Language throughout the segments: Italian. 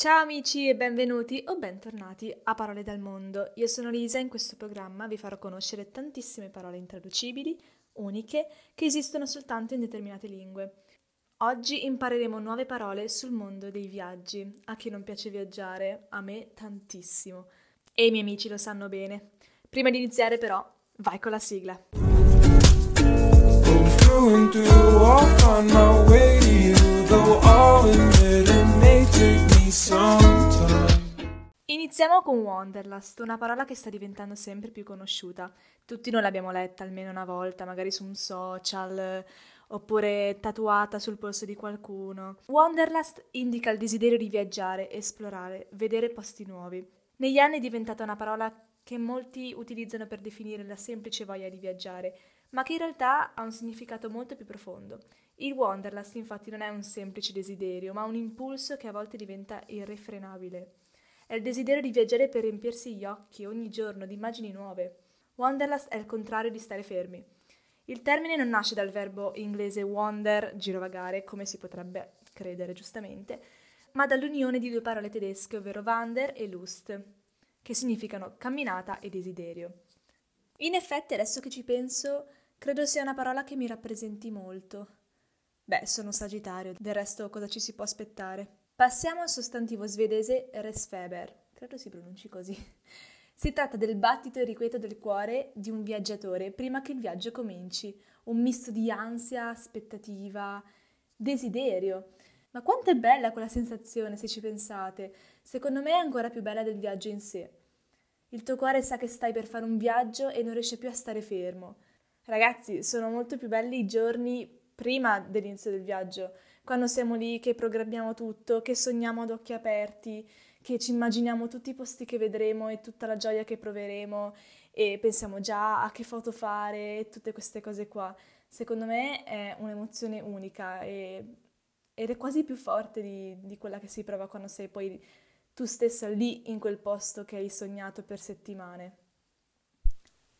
Ciao amici e benvenuti o bentornati a Parole dal Mondo. Io sono Lisa e in questo programma vi farò conoscere tantissime parole intraducibili, uniche, che esistono soltanto in determinate lingue. Oggi impareremo nuove parole sul mondo dei viaggi. A chi non piace viaggiare? A me tantissimo. E i miei amici lo sanno bene. Prima di iniziare però, vai con la sigla. Iniziamo con Wanderlust, una parola che sta diventando sempre più conosciuta. Tutti noi l'abbiamo letta almeno una volta, magari su un social oppure tatuata sul polso di qualcuno. Wanderlust indica il desiderio di viaggiare, esplorare, vedere posti nuovi. Negli anni è diventata una parola che molti utilizzano per definire la semplice voglia di viaggiare, ma che in realtà ha un significato molto più profondo. Il wanderlust infatti non è un semplice desiderio, ma un impulso che a volte diventa irrefrenabile. È il desiderio di viaggiare per riempirsi gli occhi ogni giorno di immagini nuove. Wanderlust è il contrario di stare fermi. Il termine non nasce dal verbo inglese wander, girovagare, come si potrebbe credere giustamente, ma dall'unione di due parole tedesche, ovvero wander e lust, che significano camminata e desiderio. In effetti, adesso che ci penso, credo sia una parola che mi rappresenti molto. Beh, sono Sagittario, del resto cosa ci si può aspettare? Passiamo al sostantivo svedese resfeber, credo si pronunci così. Si tratta del battito irrequieto del cuore di un viaggiatore prima che il viaggio cominci, un misto di ansia, aspettativa, desiderio. Ma quanto è bella quella sensazione se ci pensate? Secondo me è ancora più bella del viaggio in sé. Il tuo cuore sa che stai per fare un viaggio e non riesce più a stare fermo. Ragazzi, sono molto più belli i giorni prima dell'inizio del viaggio, quando siamo lì che programmiamo tutto, che sogniamo ad occhi aperti, che ci immaginiamo tutti i posti che vedremo e tutta la gioia che proveremo e pensiamo già a che foto fare tutte queste cose qua. Secondo me è un'emozione unica e, ed è quasi più forte di, di quella che si prova quando sei poi tu stessa lì in quel posto che hai sognato per settimane.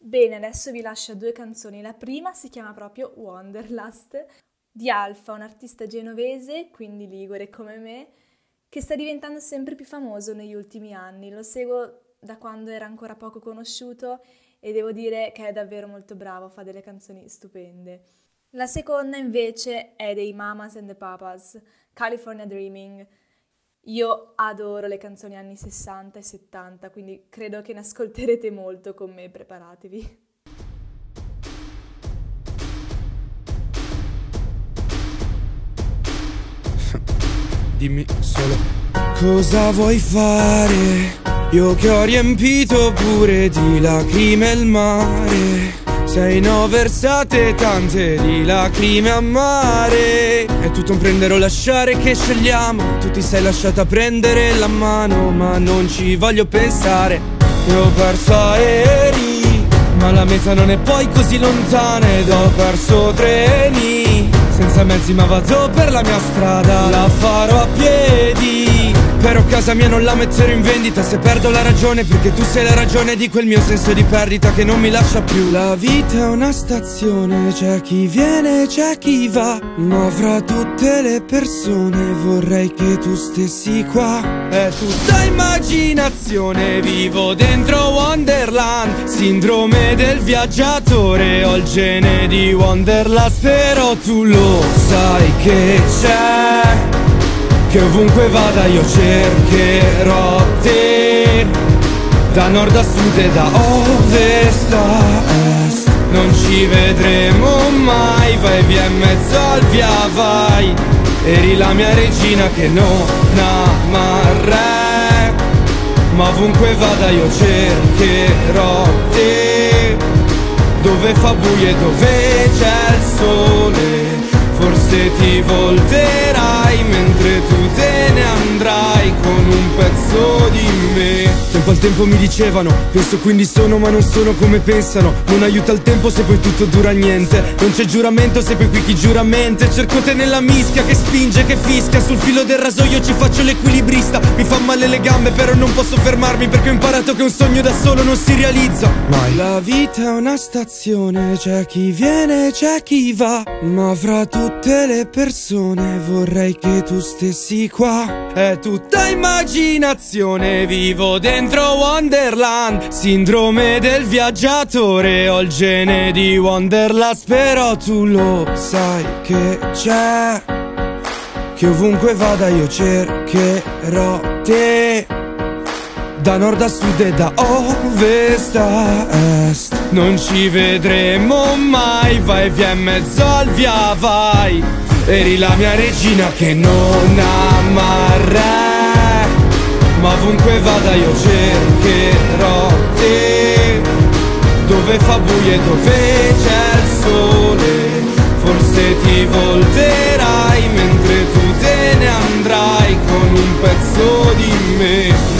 Bene, adesso vi lascio due canzoni. La prima si chiama proprio Wanderlust di Alfa, un artista genovese, quindi ligure come me, che sta diventando sempre più famoso negli ultimi anni. Lo seguo da quando era ancora poco conosciuto e devo dire che è davvero molto bravo, fa delle canzoni stupende. La seconda invece è dei Mamas and the Papas, California Dreaming. Io adoro le canzoni anni 60 e 70, quindi credo che ne ascolterete molto con me, preparatevi. Dimmi solo cosa vuoi fare? Io che ho riempito pure di lacrime il mare sei ne ho versate tante di lacrime a mare. È tutto un prendere o lasciare che scegliamo. Tu ti sei lasciata prendere la mano Ma non ci voglio pensare. Io ho perso aerei Ma la meta non è poi così lontana. Ed ho perso treni Senza mezzi ma vado per la mia strada. La farò a piedi però casa mia non la metterò in vendita se perdo la ragione Perché tu sei la ragione di quel mio senso di perdita che non mi lascia più. La vita è una stazione, c'è chi viene, c'è chi va Ma fra tutte le persone vorrei che tu stessi qua. È tutta immaginazione, vivo dentro Wonderland Sindrome del viaggiatore, ho il gene di Wonderland Però tu lo sai che c'è che ovunque vada io cercherò te. Da nord a sud e da ovest a est Non ci vedremo mai. Vai via in mezzo al via vai. Eri la mia regina che non ama re Ma ovunque vada io cercherò te. Dove fa buio e dove c'è il sole Forse ti volterai mentre tu con un pezzo di me Tempo al tempo mi dicevano. Penso quindi sono ma non sono come pensano. Non aiuta il tempo se poi tutto dura niente. Non c'è giuramento se poi qui chi giura mente. Cerco te nella mischia che spinge, che fischia. Sul filo del rasoio ci faccio l'equilibrista. Mi fa male le gambe però non posso fermarmi Perché ho imparato che un sogno da solo non si realizza Mai. La vita è una stazione C'è chi viene, c'è chi va. Ma fra tutte le persone vorrei che tu stessi qua. È tutta immaginazione Vivo dentro Wonderland. Sindrome del viaggiatore Ho il gene di Wonderlust. Però tu lo sai che c'è Che ovunque vada io cercherò te. Da nord a sud e da ovest a est. Non ci vedremo mai. Vai via in mezzo al via vai. Eri la mia regina che non ama re Ma ovunque vada io cercherò te. Dove fa buio e dove c'è il sole Forse ti volterai mentre tu te ne andrai con un pezzo di me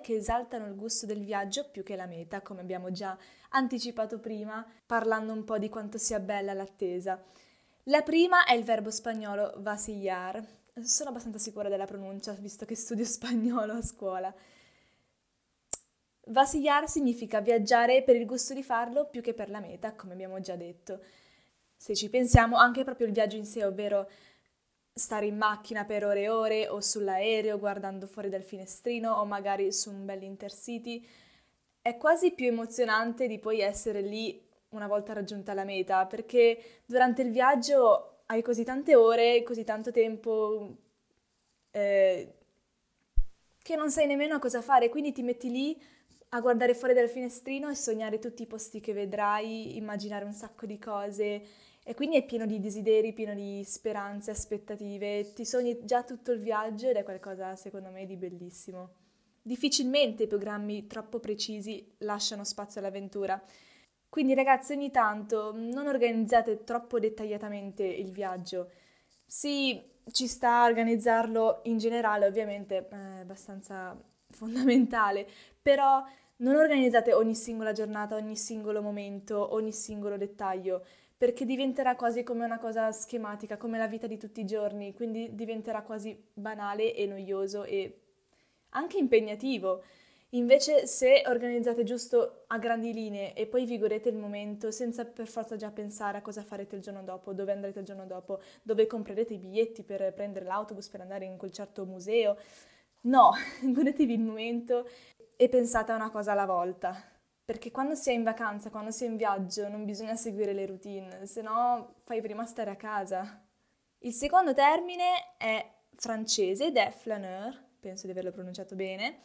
che esaltano il gusto del viaggio più che la meta, come abbiamo già anticipato prima, parlando un po' di quanto sia bella l'attesa. La prima è il verbo spagnolo vasillar. Sono abbastanza sicura della pronuncia, visto che studio spagnolo a scuola. Vasillar significa viaggiare per il gusto di farlo più che per la meta, come abbiamo già detto. Se ci pensiamo, anche proprio il viaggio in sé, ovvero stare in macchina per ore e ore o sull'aereo guardando fuori dal finestrino o magari su un bel intercity, è quasi più emozionante di poi essere lì una volta raggiunta la meta, perché durante il viaggio hai così tante ore, così tanto tempo eh, che non sai nemmeno cosa fare, quindi ti metti lì a guardare fuori dal finestrino e sognare tutti i posti che vedrai, immaginare un sacco di cose e quindi è pieno di desideri, pieno di speranze, aspettative, ti sogni già tutto il viaggio ed è qualcosa secondo me di bellissimo. Difficilmente i programmi troppo precisi lasciano spazio all'avventura. Quindi ragazzi ogni tanto non organizzate troppo dettagliatamente il viaggio. Sì, ci sta a organizzarlo in generale, ovviamente è abbastanza fondamentale, però non organizzate ogni singola giornata, ogni singolo momento, ogni singolo dettaglio, perché diventerà quasi come una cosa schematica, come la vita di tutti i giorni, quindi diventerà quasi banale e noioso e anche impegnativo. Invece, se organizzate giusto a grandi linee e poi vi godete il momento senza per forza già pensare a cosa farete il giorno dopo, dove andrete il giorno dopo, dove comprerete i biglietti per prendere l'autobus per andare in quel certo museo, no, godetevi il momento e pensate a una cosa alla volta. Perché quando si è in vacanza, quando si è in viaggio, non bisogna seguire le routine, se no fai prima stare a casa. Il secondo termine è francese ed è flaneur, penso di averlo pronunciato bene,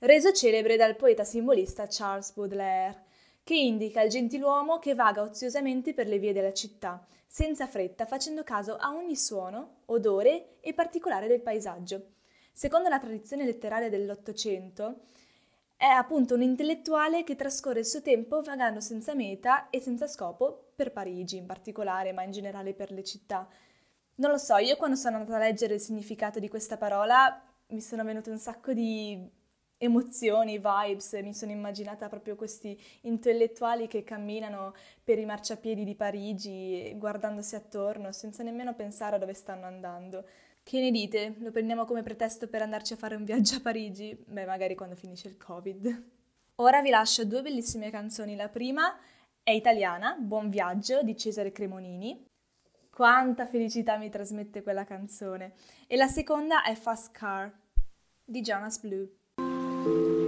reso celebre dal poeta simbolista Charles Baudelaire, che indica il gentiluomo che vaga oziosamente per le vie della città, senza fretta, facendo caso a ogni suono, odore e particolare del paesaggio. Secondo la tradizione letteraria dell'Ottocento, è appunto un intellettuale che trascorre il suo tempo vagando senza meta e senza scopo per Parigi in particolare, ma in generale per le città. Non lo so, io quando sono andata a leggere il significato di questa parola mi sono venute un sacco di emozioni, vibes, mi sono immaginata proprio questi intellettuali che camminano per i marciapiedi di Parigi guardandosi attorno senza nemmeno pensare a dove stanno andando. Che ne dite? Lo prendiamo come pretesto per andarci a fare un viaggio a Parigi? Beh, magari quando finisce il Covid. Ora vi lascio due bellissime canzoni. La prima è italiana, Buon viaggio di Cesare Cremonini. Quanta felicità mi trasmette quella canzone. E la seconda è Fast Car di Jonas Blue.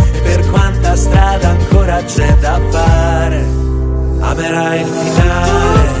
per quanta strada ancora c'è da fare, amerai il finale.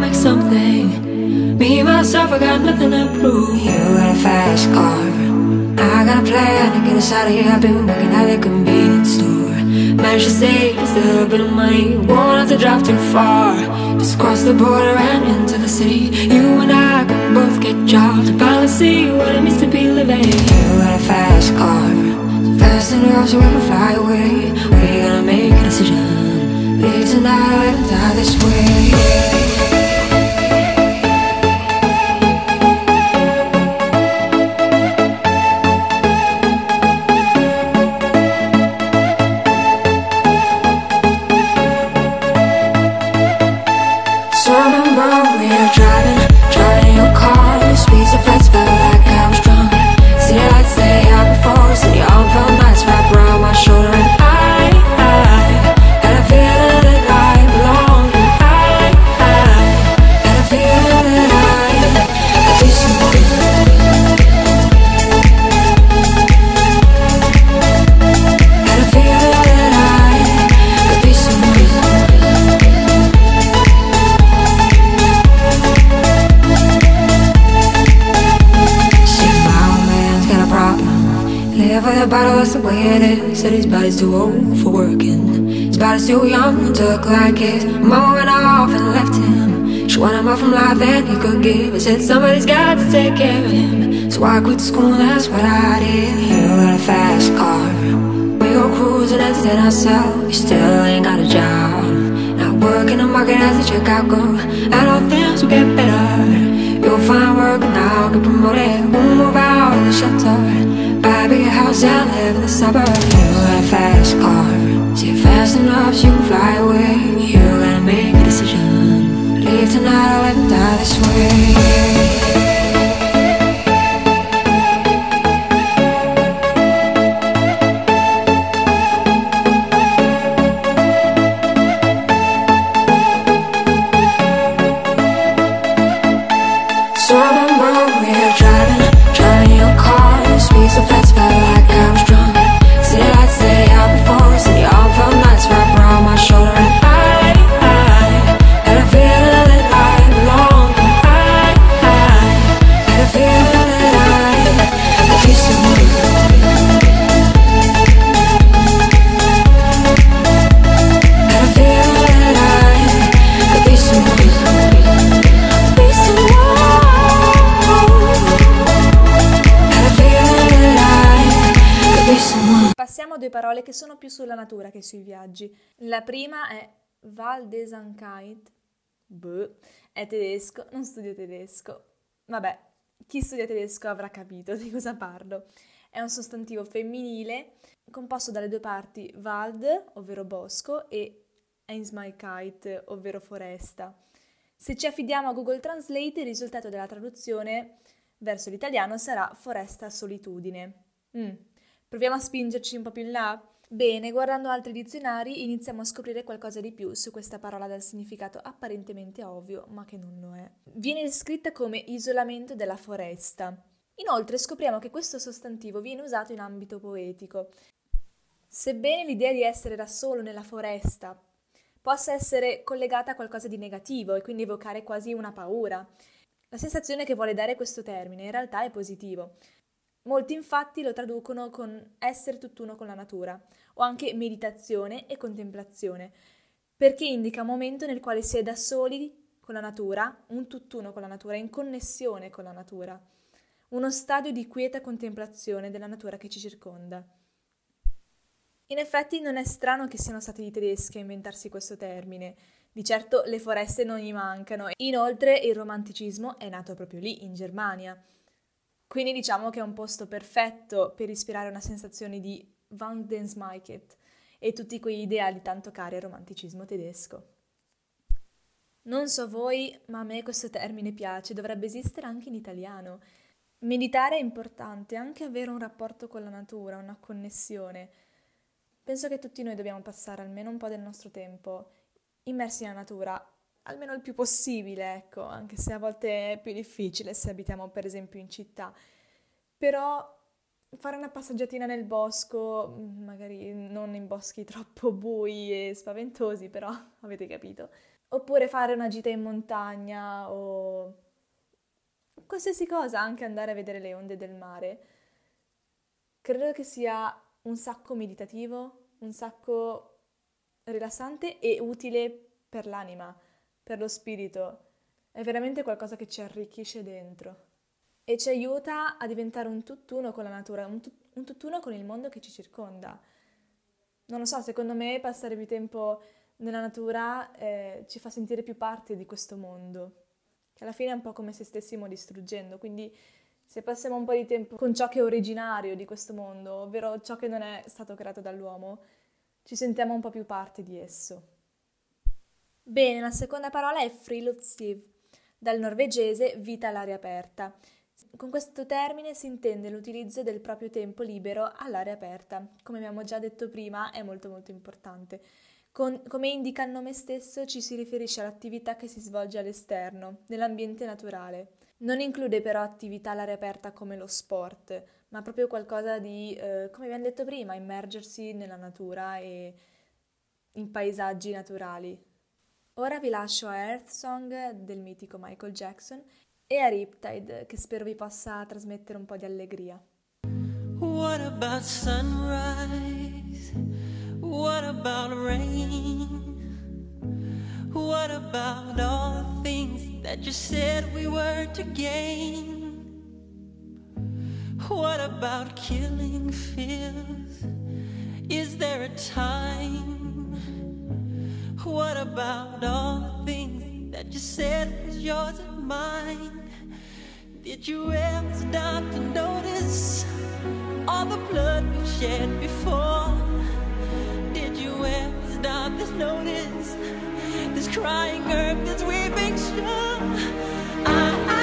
Make something. Me, myself, I got nothing to prove. You got a fast car. I got a plan to get us out of here. I've been working at a convenience store. Managed to save just a little bit of money. Won't have to drive too far. Just cross the border and into the city. You and I can both get jobs finally see what it means to be living. You got a fast car. Fast enough so we can fly away. We're gonna make a decision. Live tonight let die this way. Bottle, that's the way it is. Said his body's too old for working. His body's too young to look like his. Mama went off and left him. She wanted more from life than he could give. He said somebody's got to take care of him. So I quit school, that's what I did. You got a fast car. We go cruising, entertain ourselves. You still ain't got a job. Not working the market as a checkout girl. And all things will get better. You'll find work now, get promoted. We'll move out of the shelter. Buy a bigger house and live in the suburbs. You got a fast car. See it fast enough so you can fly away. You gotta make a decision. Leave tonight or let me die this way. Che sui viaggi. La prima è Val des Ankeit. Boh, è tedesco, non studio tedesco. Vabbè, chi studia tedesco avrà capito di cosa parlo. È un sostantivo femminile composto dalle due parti Wald, ovvero bosco, e Einsmaikeit, ovvero foresta. Se ci affidiamo a Google Translate, il risultato della traduzione verso l'italiano sarà foresta solitudine. Mm. Proviamo a spingerci un po' più in là? Bene, guardando altri dizionari iniziamo a scoprire qualcosa di più su questa parola dal significato apparentemente ovvio, ma che non lo è. Viene descritta come isolamento della foresta. Inoltre scopriamo che questo sostantivo viene usato in ambito poetico. Sebbene l'idea di essere da solo nella foresta possa essere collegata a qualcosa di negativo e quindi evocare quasi una paura, la sensazione che vuole dare questo termine in realtà è positivo. Molti infatti lo traducono con essere tutt'uno con la natura o anche meditazione e contemplazione, perché indica un momento nel quale si è da soli con la natura, un tutt'uno con la natura, in connessione con la natura, uno stadio di quieta contemplazione della natura che ci circonda. In effetti non è strano che siano stati i tedeschi a inventarsi questo termine. Di certo le foreste non gli mancano. Inoltre il romanticismo è nato proprio lì, in Germania. Quindi diciamo che è un posto perfetto per ispirare una sensazione di Wandensmaiket e tutti quegli ideali tanto cari al romanticismo tedesco. Non so voi, ma a me questo termine piace, dovrebbe esistere anche in italiano. Meditare è importante, anche avere un rapporto con la natura, una connessione. Penso che tutti noi dobbiamo passare almeno un po' del nostro tempo immersi nella natura, almeno il più possibile, ecco, anche se a volte è più difficile se abitiamo per esempio in città. però fare una passeggiatina nel bosco, mm, magari non in boschi troppo bui e spaventosi, però avete capito. Oppure fare una gita in montagna o qualsiasi cosa, anche andare a vedere le onde del mare. Credo che sia un sacco meditativo, un sacco rilassante e utile per l'anima, per lo spirito. È veramente qualcosa che ci arricchisce dentro e ci aiuta a diventare un tutt'uno con la natura, un, tu- un tutt'uno con il mondo che ci circonda. Non lo so, secondo me passare più tempo nella natura eh, ci fa sentire più parte di questo mondo, che alla fine è un po' come se stessimo distruggendo, quindi se passiamo un po' di tempo con ciò che è originario di questo mondo, ovvero ciò che non è stato creato dall'uomo, ci sentiamo un po' più parte di esso. Bene, la seconda parola è friluftsliv, dal norvegese vita all'aria aperta. Con questo termine si intende l'utilizzo del proprio tempo libero all'aria aperta. Come abbiamo già detto prima, è molto molto importante. Con, come indica il nome stesso, ci si riferisce all'attività che si svolge all'esterno, nell'ambiente naturale. Non include però attività all'aria aperta come lo sport, ma proprio qualcosa di, eh, come abbiamo detto prima, immergersi nella natura e in paesaggi naturali. Ora vi lascio a Earth Song del mitico Michael Jackson e a Riptide che spero vi possa trasmettere un po' di allegria. What about sunrise? What about rain? What about all the things that you said we were to gain? What about killing fears? Is there a time? What about all the things that you said was yours and mine? Did you ever stop to notice all the blood we've shed before? Did you ever stop to notice this crying earth, this weeping shore? I,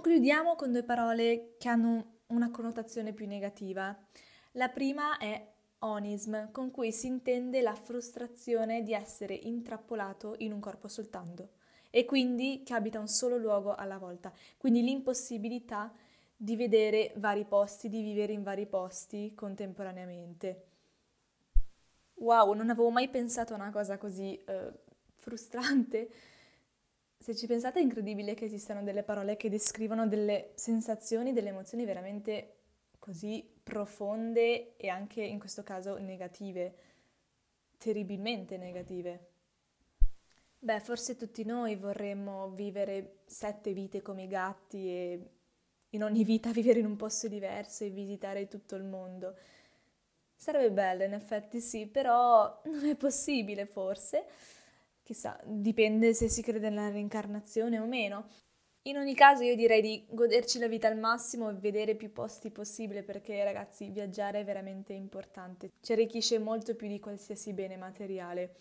Concludiamo con due parole che hanno una connotazione più negativa. La prima è onism, con cui si intende la frustrazione di essere intrappolato in un corpo soltanto e quindi che abita un solo luogo alla volta, quindi l'impossibilità di vedere vari posti, di vivere in vari posti contemporaneamente. Wow, non avevo mai pensato a una cosa così eh, frustrante. Se ci pensate è incredibile che esistano delle parole che descrivono delle sensazioni, delle emozioni veramente così profonde e anche in questo caso negative, terribilmente negative. Beh, forse tutti noi vorremmo vivere sette vite come i gatti e in ogni vita vivere in un posto diverso e visitare tutto il mondo. Sarebbe bello, in effetti sì, però non è possibile forse. Chissà, dipende se si crede nella reincarnazione o meno. In ogni caso io direi di goderci la vita al massimo e vedere più posti possibile perché ragazzi viaggiare è veramente importante, ci arricchisce molto più di qualsiasi bene materiale.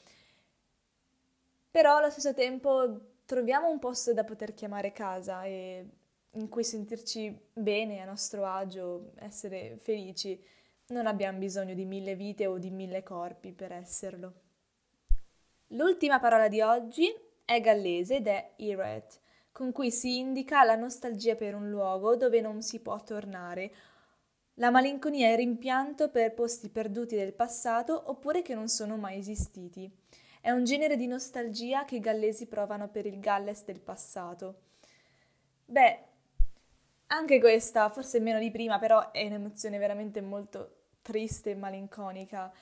Però allo stesso tempo troviamo un posto da poter chiamare casa e in cui sentirci bene, a nostro agio, essere felici. Non abbiamo bisogno di mille vite o di mille corpi per esserlo. L'ultima parola di oggi è gallese ed è iret con cui si indica la nostalgia per un luogo dove non si può tornare. La malinconia è il rimpianto per posti perduti del passato oppure che non sono mai esistiti. È un genere di nostalgia che i gallesi provano per il Galles del passato. Beh, anche questa, forse meno di prima, però è un'emozione veramente molto triste e malinconica,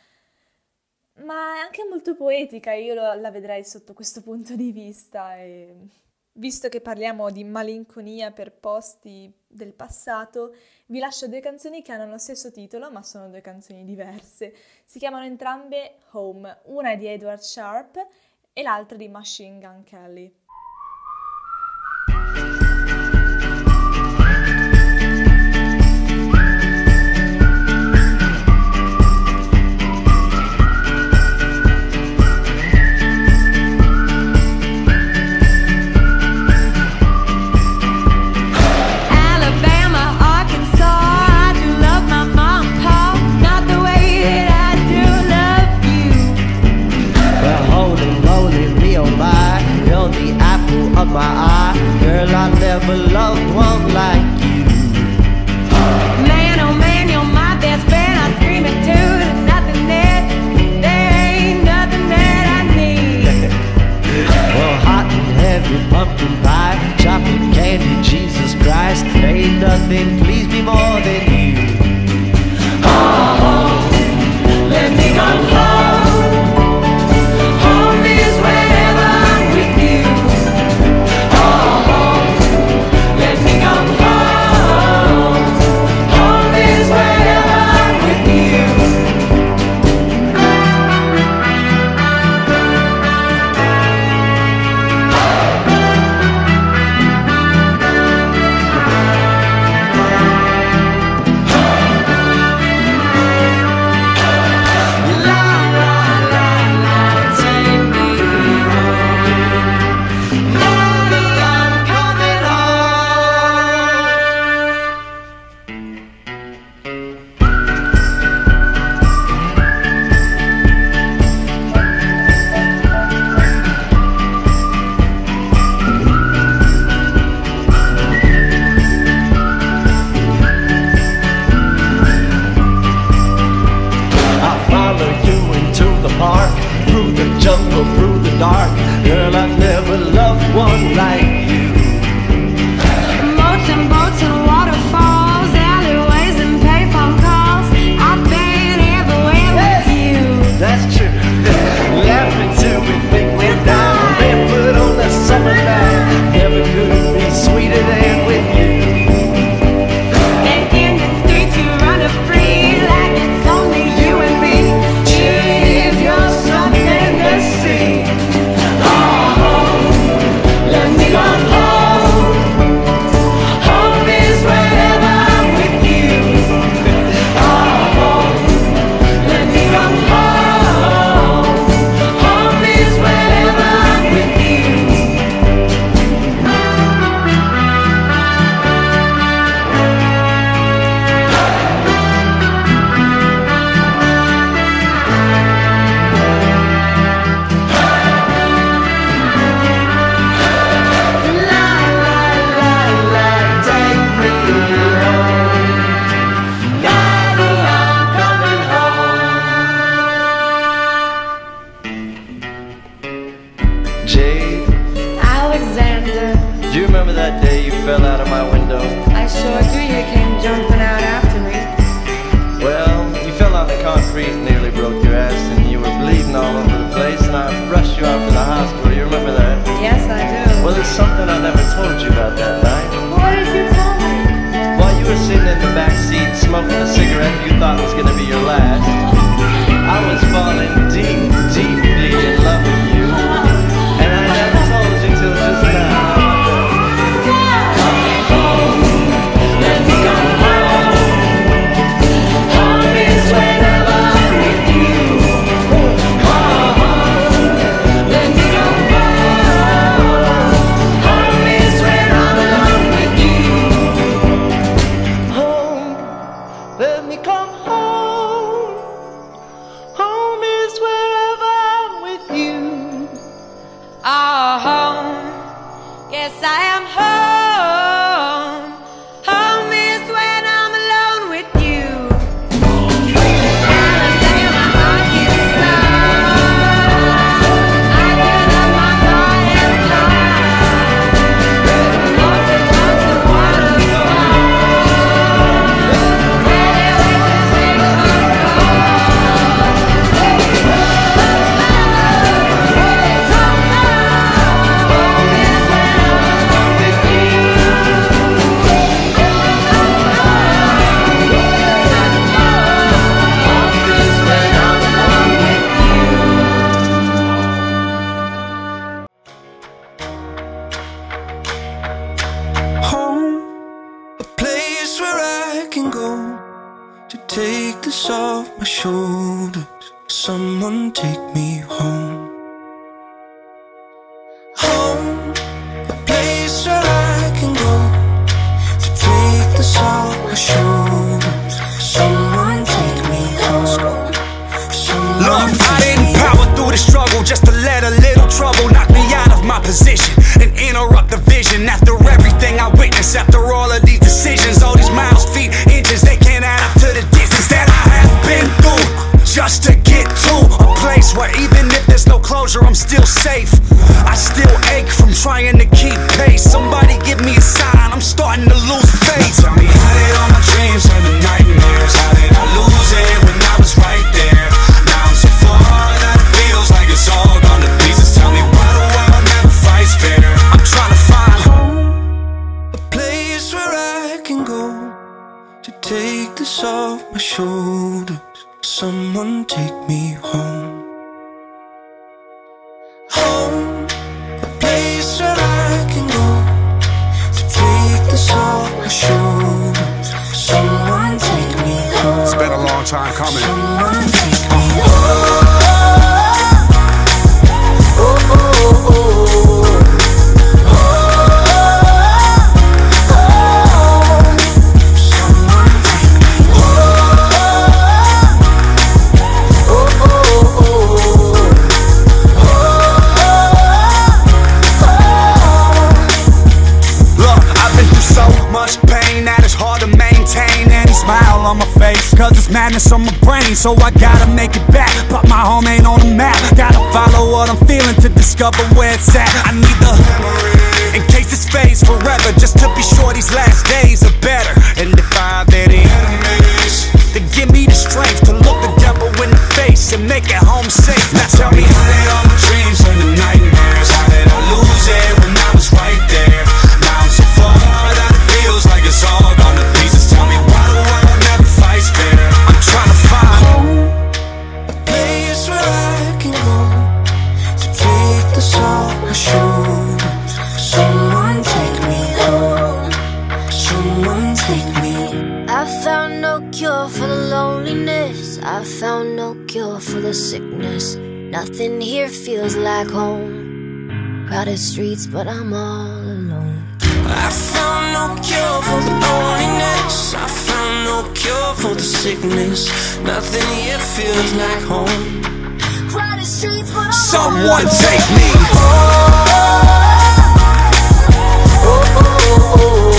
ma è anche molto poetica io la vedrei sotto questo punto di vista e Visto che parliamo di malinconia per posti del passato, vi lascio due canzoni che hanno lo stesso titolo, ma sono due canzoni diverse. Si chiamano entrambe Home, una è di Edward Sharp e l'altra di Machine Gun Kelly. This off my shoulders. Someone take me home. Home, a place where I can go to take this off my shoulders. Someone take me home. Someone Look, I didn't power through the struggle just to let a little trouble knock me out of my position and interrupt the vision. After everything I witnessed, after just to get to a place where even if there's no closure, I'm still safe. I still ache from trying to keep pace. Somebody give me a sign, I'm starting to lose faith. Tell me how did all my dreams turn to nightmares? How did I lose it when I was right there? Now I'm so far that it feels like it's all gone to pieces. Tell me why the world never fights fair. I'm trying to find a place where I can go to take this off my shoulders. Someone take me home. Home, a place where I can go to take this off my shoulders. Someone take me home. It's been a long time coming. Someone so I gotta make it back. But my home ain't on the map. Gotta follow what I'm feeling to discover where it's at. I need the in case this fades forever, just to be sure these last days are Nothing here feels like home. Crowded streets, but I'm all alone. I found no cure for the loneliness. I found no cure for the sickness. Nothing here feels like home. Crowded streets, but I'm Someone take me home. Oh, oh, oh,